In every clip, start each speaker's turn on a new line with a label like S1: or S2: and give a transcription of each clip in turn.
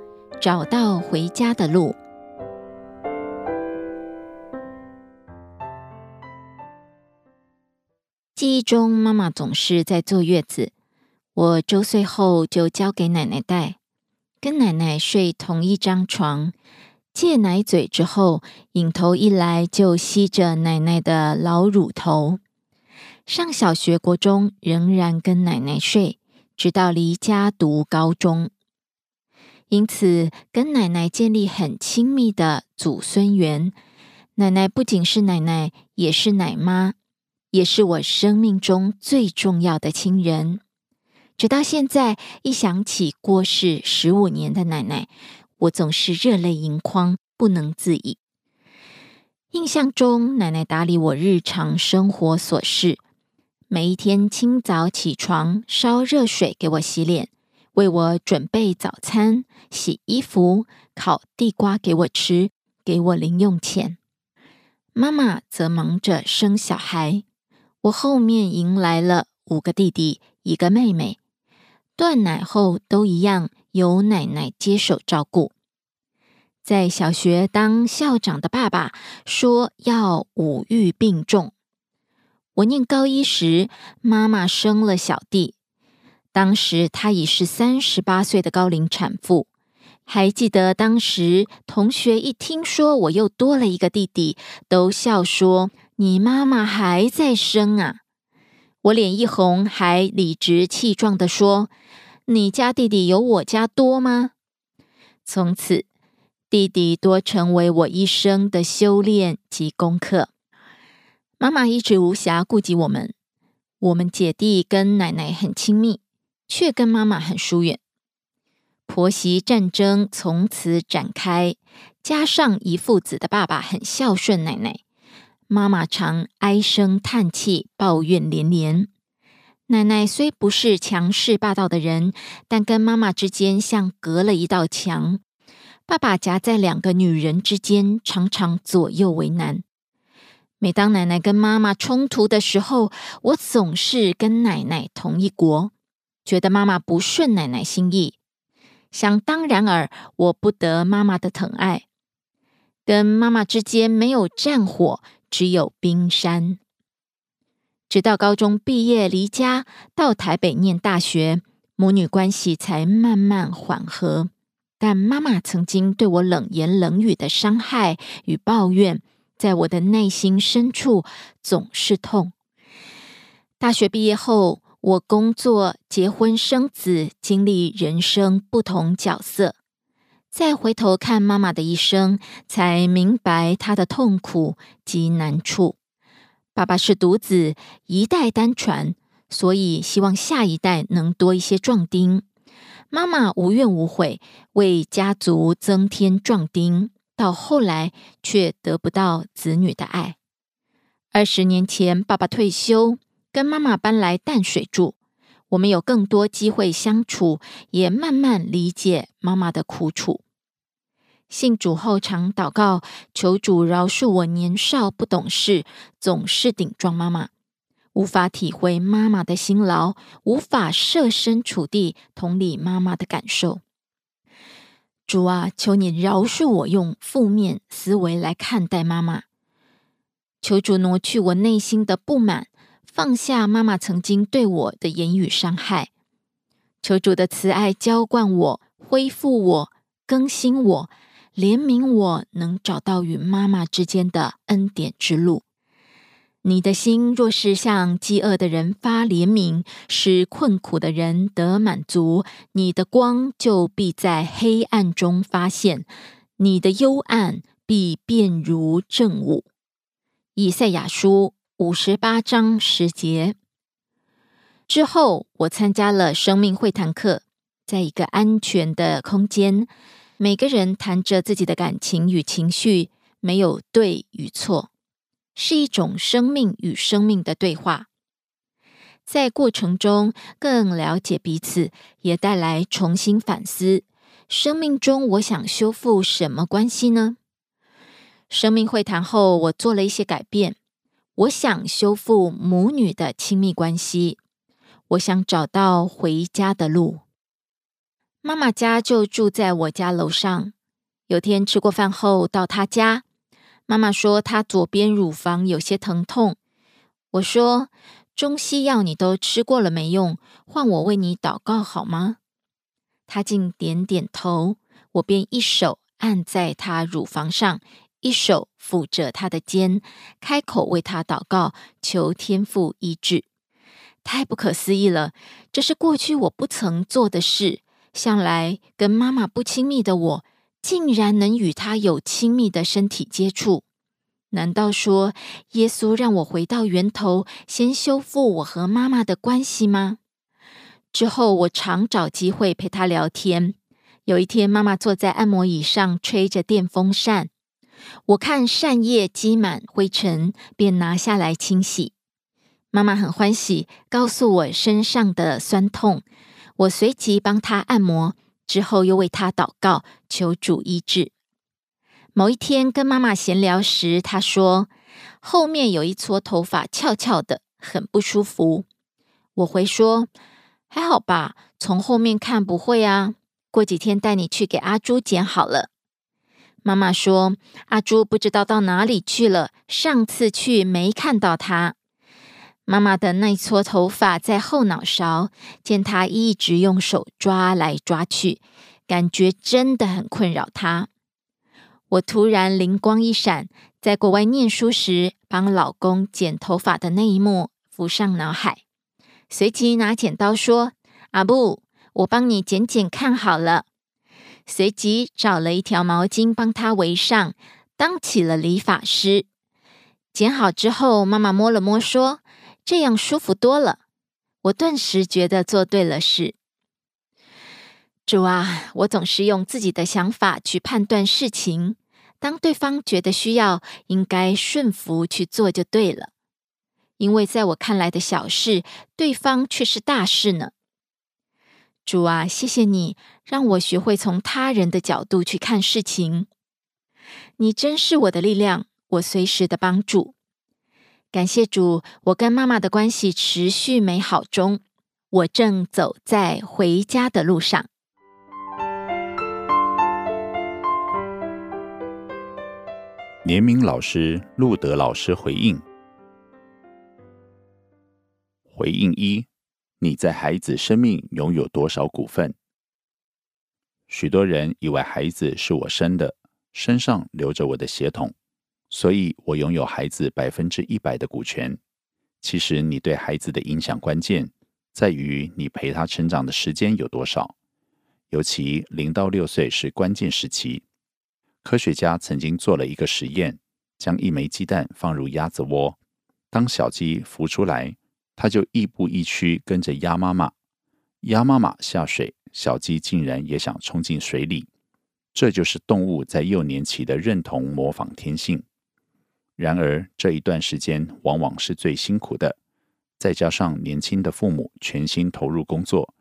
S1: 找到回家的路。记忆中，妈妈总是在坐月子。我周岁后就交给奶奶带，跟奶奶睡同一张床。戒奶嘴之后，影头一来就吸着奶奶的老乳头。上小学、国中仍然跟奶奶睡，直到离家读高中。因此，跟奶奶建立很亲密的祖孙缘。奶奶不仅是奶奶，也是奶妈，也是我生命中最重要的亲人。直到现在，一想起过世十五年的奶奶，我总是热泪盈眶，不能自已。印象中，奶奶打理我日常生活琐事，每一天清早起床，烧热水给我洗脸。为我准备早餐、洗衣服、烤地瓜给我吃，给我零用钱。妈妈则忙着生小孩。我后面迎来了五个弟弟，一个妹妹。断奶后都一样，由奶奶接手照顾。在小学当校长的爸爸说要五育并重。我念高一时，妈妈生了小弟。当时她已是三十八岁的高龄产妇，还记得当时同学一听说我又多了一个弟弟，都笑说：“你妈妈还在生啊！”我脸一红，还理直气壮的说：“你家弟弟有我家多吗？”从此，弟弟多成为我一生的修炼及功课。妈妈一直无暇顾及我们，我们姐弟跟奶奶很亲密。却跟妈妈很疏远，婆媳战争从此展开。加上一父子的爸爸很孝顺奶奶，妈妈常唉声叹气、抱怨连连。奶奶虽不是强势霸道的人，但跟妈妈之间像隔了一道墙。爸爸夹在两个女人之间，常常左右为难。每当奶奶跟妈妈冲突的时候，我总是跟奶奶同一国。觉得妈妈不顺奶奶心意，想当然尔，我不得妈妈的疼爱，跟妈妈之间没有战火，只有冰山。直到高中毕业离家到台北念大学，母女关系才慢慢缓和。但妈妈曾经对我冷言冷语的伤害与抱怨，在我的内心深处总是痛。大学毕业后。我工作、结婚、生子，经历人生不同角色，再回头看妈妈的一生，才明白她的痛苦及难处。爸爸是独子，一代单传，所以希望下一代能多一些壮丁。妈妈无怨无悔，为家族增添壮丁，到后来却得不到子女的爱。二十年前，爸爸退休，跟妈妈搬来淡水住。我们有更多机会相处，也慢慢理解妈妈的苦楚。信主后常祷告，求主饶恕我年少不懂事，总是顶撞妈妈，无法体会妈妈的辛劳，无法设身处地同理妈妈的感受。主啊，求你饶恕我用负面思维来看待妈妈，求主挪去我内心的不满。放下妈妈曾经对我的言语伤害，求主的慈爱浇灌我，恢复我，更新我，怜悯我，能找到与妈妈之间的恩典之路。你的心若是向饥饿的人发怜悯，使困苦的人得满足，你的光就必在黑暗中发现，你的幽暗必变如正午。以赛亚书。五十八章十节之后，我参加了生命会谈课，在一个安全的空间，每个人谈着自己的感情与情绪，没有对与错，是一种生命与生命的对话。在过程中，更了解彼此，也带来重新反思：生命中我想修复什么关系呢？生命会谈后，我做了一些改变。我想修复母女的亲密关系，我想找到回家的路。妈妈家就住在我家楼上。有天吃过饭后到她家，妈妈说她左边乳房有些疼痛。我说中西药你都吃过了没用，换我为你祷告好吗？她竟点点头，我便一手按在她乳房上。一手抚着他的肩，开口为他祷告，求天父医治。太不可思议了！这是过去我不曾做的事。向来跟妈妈不亲密的我，竟然能与她有亲密的身体接触。难道说耶稣让我回到源头，先修复我和妈妈的关系吗？之后我常找机会陪她聊天。有一天，妈妈坐在按摩椅上，吹着电风扇。我看扇叶积满灰尘，便拿下来清洗。妈妈很欢喜，告诉我身上的酸痛。我随即帮她按摩，之后又为她祷告，求主医治。某一天跟妈妈闲聊时，她说后面有一撮头发翘翘的，很不舒服。我回说还好吧，从后面看不会啊。过几天带你去给阿朱剪好了。妈妈说：“阿朱不知道到哪里去了，上次去没看到他。妈妈的那撮头发在后脑勺，见他一直用手抓来抓去，感觉真的很困扰他。我突然灵光一闪，在国外念书时帮老公剪头发的那一幕浮上脑海，随即拿剪刀说：‘阿布，我帮你剪剪看好了。’”随即找了一条毛巾帮他围上，当起了理发师。剪好之后，妈妈摸了摸，说：“这样舒服多了。”我顿时觉得做对了事。主啊，我总是用自己的想法去判断事情，当对方觉得需要，应该顺服去做就对了。因为在我看来的小事，对方却是大事呢。主啊，谢谢你让我学会从他人的角度去看事情。你真是我的力量，我随时的帮助。感谢主，我跟妈妈的关系持续美好中。我正走在回家的路上。
S2: 联名老师路德老师回应：回应一。你在孩子生命拥有多少股份？许多人以为孩子是我生的，身上流着我的血统，所以我拥有孩子百分之一百的股权。其实，你对孩子的影响关键在于你陪他成长的时间有多少。尤其零到六岁是关键时期。科学家曾经做了一个实验，将一枚鸡蛋放入鸭子窝，当小鸡孵出来，它就亦步亦趋跟着鸭妈妈。鸭妈妈下水，小鸡竟然也想冲进水里。这就是动物在幼年期的认同模仿天性。然而这一段时间往往是最辛苦的，再加上年轻的父母全心投入工作，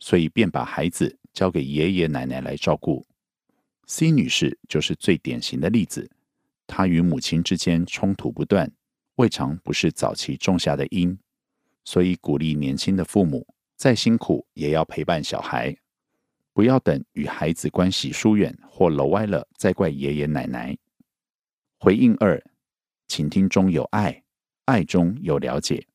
S2: 所以便把孩子交给爷爷奶奶来照顾。C 女士就是最典型的例子，她与母亲之间冲突不断，未尝不是早期种下的因。所以鼓励年轻的父母，再辛苦也要陪伴小孩。不要等与孩子关系疏远或楼歪了，再怪爷爷奶奶。回应二，倾听中有爱，爱中有了解。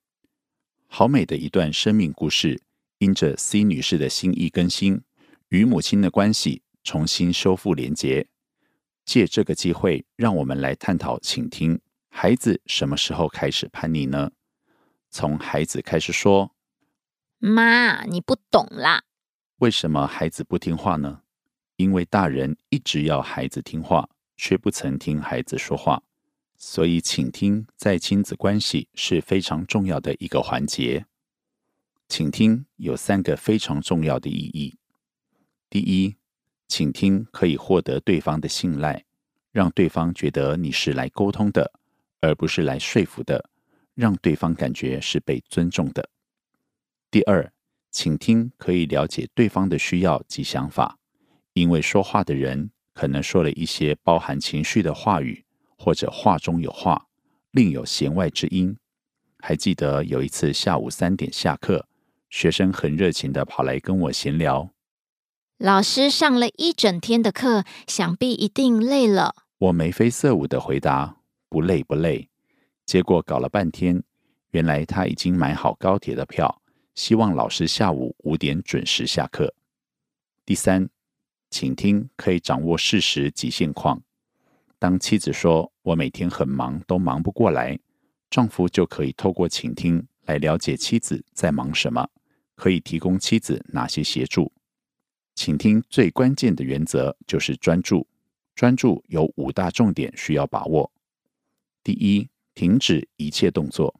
S2: 好美的一段生命故事，因着 C 女士的心意更新，与母亲的关系重新修复连结。借这个机会，让我们来探讨倾听。孩子什么时候开始叛逆呢？从孩子开始说：“
S1: 妈，你不懂啦。”
S2: 为什么孩子不听话呢？因为大人一直要孩子听话，却不曾听孩子说话。所以，倾听在亲子关系是非常重要的一个环节。倾听有三个非常重要的意义：第一，倾听可以获得对方的信赖，让对方觉得你是来沟通的，而不是来说服的，让对方感觉是被尊重的；第二，倾听可以了解对方的需要及想法，因为说话的人可能说了一些包含情绪的话语，或者话中有话，另有弦外之音。还记得有一次下午三点下课，学生很热情的跑来跟我闲聊。
S1: 老师上了一整天的课，想必一定累了。
S2: 我眉飞色舞的回答：“不累不累。”结果搞了半天，原来他已经买好高铁的票。希望老师下午五点准时下课。第三，请听可以掌握事实及现况。当妻子说“我每天很忙，都忙不过来”，丈夫就可以透过倾听来了解妻子在忙什么，可以提供妻子哪些协助。倾听最关键的原则就是专注。专注有五大重点需要把握。第一，停止一切动作。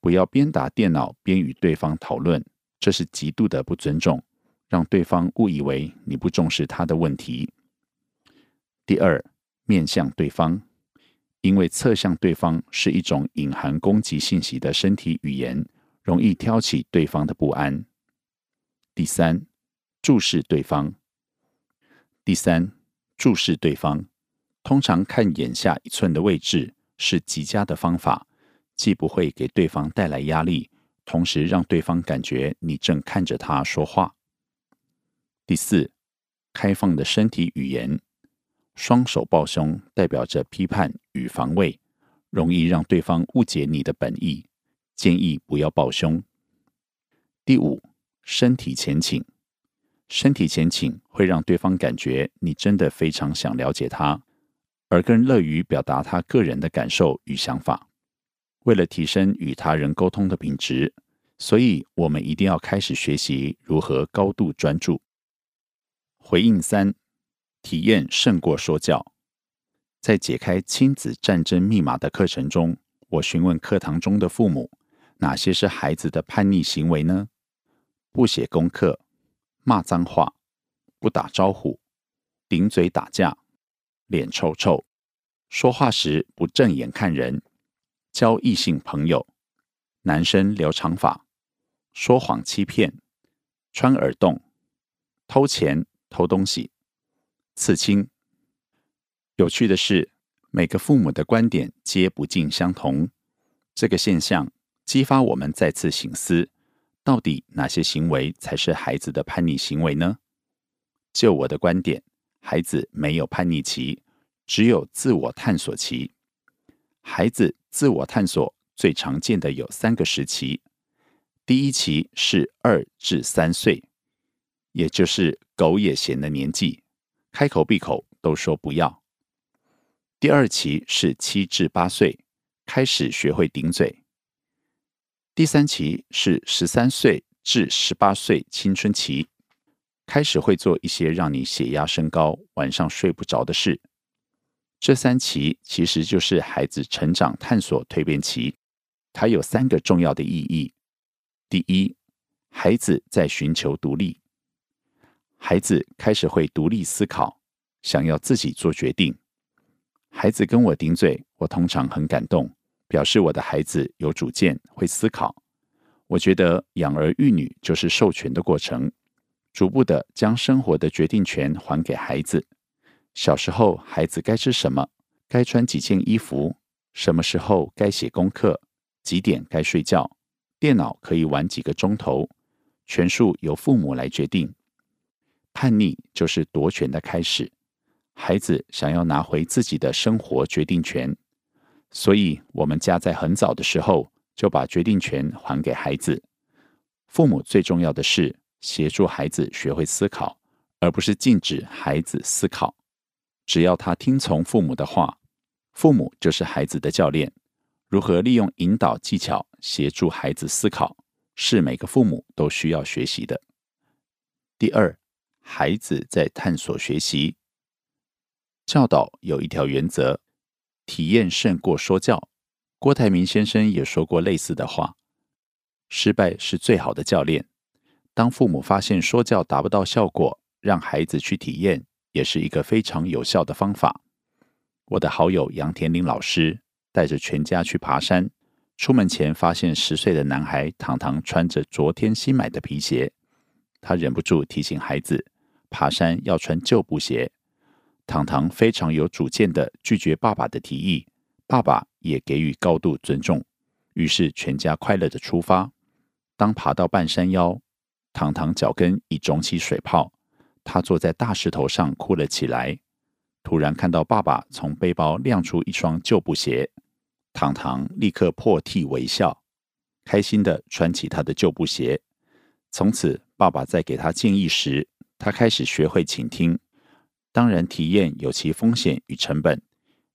S2: 不要边打电脑边与对方讨论，这是极度的不尊重，让对方误以为你不重视他的问题。第二，面向对方，因为侧向对方是一种隐含攻击信息的身体语言，容易挑起对方的不安。第三，注视对方。第三，注视对方，通常看眼下一寸的位置是极佳的方法。既不会给对方带来压力，同时让对方感觉你正看着他说话。第四，开放的身体语言，双手抱胸代表着批判与防卫，容易让对方误解你的本意，建议不要抱胸。第五，身体前倾，身体前倾会让对方感觉你真的非常想了解他，而更乐于表达他个人的感受与想法。为了提升与他人沟通的品质，所以我们一定要开始学习如何高度专注。回应三：体验胜过说教。在解开亲子战争密码的课程中，我询问课堂中的父母，哪些是孩子的叛逆行为呢？不写功课、骂脏话、不打招呼、顶嘴打架、脸臭臭、说话时不正眼看人。交异性朋友，男生留长发，说谎欺骗，穿耳洞，偷钱偷东西，刺青。有趣的是，每个父母的观点皆不尽相同。这个现象激发我们再次醒思：到底哪些行为才是孩子的叛逆行为呢？就我的观点，孩子没有叛逆期，只有自我探索期。孩子自我探索最常见的有三个时期，第一期是二至三岁，也就是狗也嫌的年纪，开口闭口都说不要；第二期是七至八岁，开始学会顶嘴；第三期是十三岁至十八岁青春期。开始会做一些让你血压升高、晚上睡不着的事。这三期其实就是孩子成长、探索、蜕变期，它有三个重要的意义。第一，孩子在寻求独立，孩子开始会独立思考，想要自己做决定。孩子跟我顶嘴，我通常很感动，表示我的孩子有主见，会思考。我觉得养儿育女就是授权的过程，逐步的将生活的决定权还给孩子。小时候，孩子该吃什么，该穿几件衣服，什么时候该写功课，几点该睡觉。电脑可以玩几个钟头，权数由父母来决定。叛逆就是夺权的开始，孩子想要拿回自己的生活决定权，所以我们家在很早的时候就把决定权还给孩子。父母最重要的是协助孩子学会思考，而不是禁止孩子思考。只要他听从父母的话，父母就是孩子的教练。如何利用引导技巧协助孩子思考，是每个父母都需要学习的。第二，孩子在探索学习。教导有一条原则：体验胜过说教。郭台铭先生也说过类似的话：失败是最好的教练。当父母发现说教达不到效果，让孩子去体验，也是一个非常有效的方法。我的好友杨田林老师。带着全家去爬山，出门前发现十岁的男孩糖糖穿着昨天新买的皮鞋，他忍不住提醒孩子，爬山要穿旧布鞋。糖糖非常有主见的拒绝爸爸的提议，爸爸也给予高度尊重，于是全家快乐的出发。当爬到半山腰，糖糖脚跟已肿起水泡，他坐在大石头上哭了起来。突然看到爸爸从背包亮出一双旧布鞋。糖糖立刻破涕为笑，开心的穿起他的旧布鞋。从此，爸爸在给他建议时，他开始学会倾听。当然，体验有其风险与成本，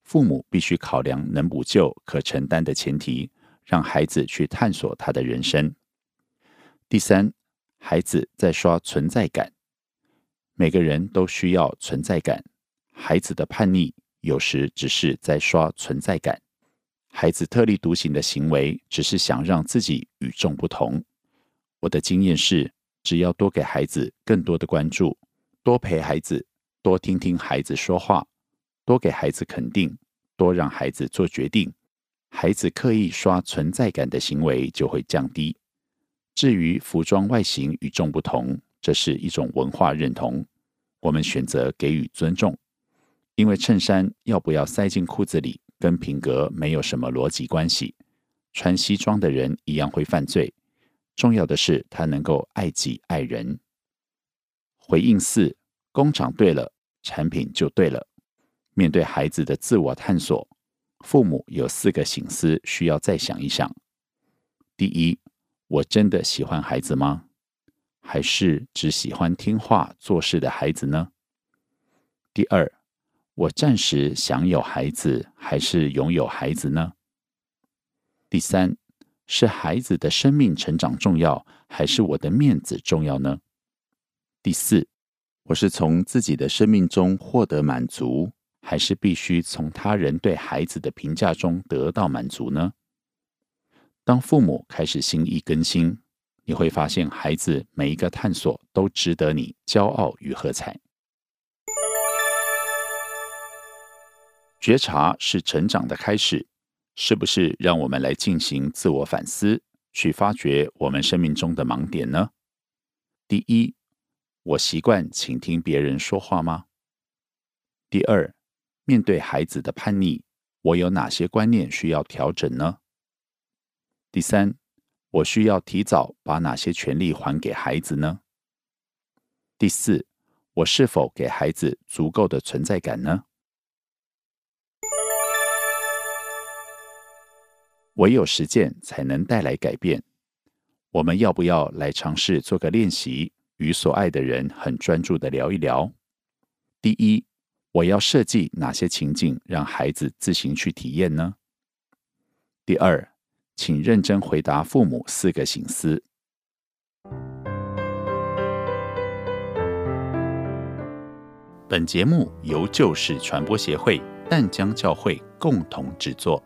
S2: 父母必须考量能补救、可承担的前提，让孩子去探索他的人生。第三，孩子在刷存在感。每个人都需要存在感，孩子的叛逆有时只是在刷存在感。孩子特立独行的行为，只是想让自己与众不同。我的经验是，只要多给孩子更多的关注，多陪孩子，多听听孩子说话，多给孩子肯定，多让孩子做决定，孩子刻意刷存在感的行为就会降低。至于服装外形与众不同，这是一种文化认同，我们选择给予尊重，因为衬衫要不要塞进裤子里？跟品格没有什么逻辑关系，穿西装的人一样会犯罪。重要的是他能够爱己爱人。回应四：工厂对了，产品就对了。面对孩子的自我探索，父母有四个醒思需要再想一想。第一，我真的喜欢孩子吗？还是只喜欢听话做事的孩子呢？第二。我暂时想有孩子，还是拥有孩子呢？第三，是孩子的生命成长重要，还是我的面子重要呢？第四，我是从自己的生命中获得满足，还是必须从他人对孩子的评价中得到满足呢？当父母开始心意更新，你会发现孩子每一个探索都值得你骄傲与喝彩。觉察是成长的开始，是不是让我们来进行自我反思，去发掘我们生命中的盲点呢？第一，我习惯倾听别人说话吗？第二，面对孩子的叛逆，我有哪些观念需要调整呢？第三，我需要提早把哪些权利还给孩子呢？第四，我是否给孩子足够的存在感呢？唯有实践才能带来改变。我们要不要来尝试做个练习，与所爱的人很专注的聊一聊？第一，我要设计哪些情境让孩子自行去体验呢？第二，请认真回答父母四个醒思。本节目由旧式传播协会、淡江教会共同制作。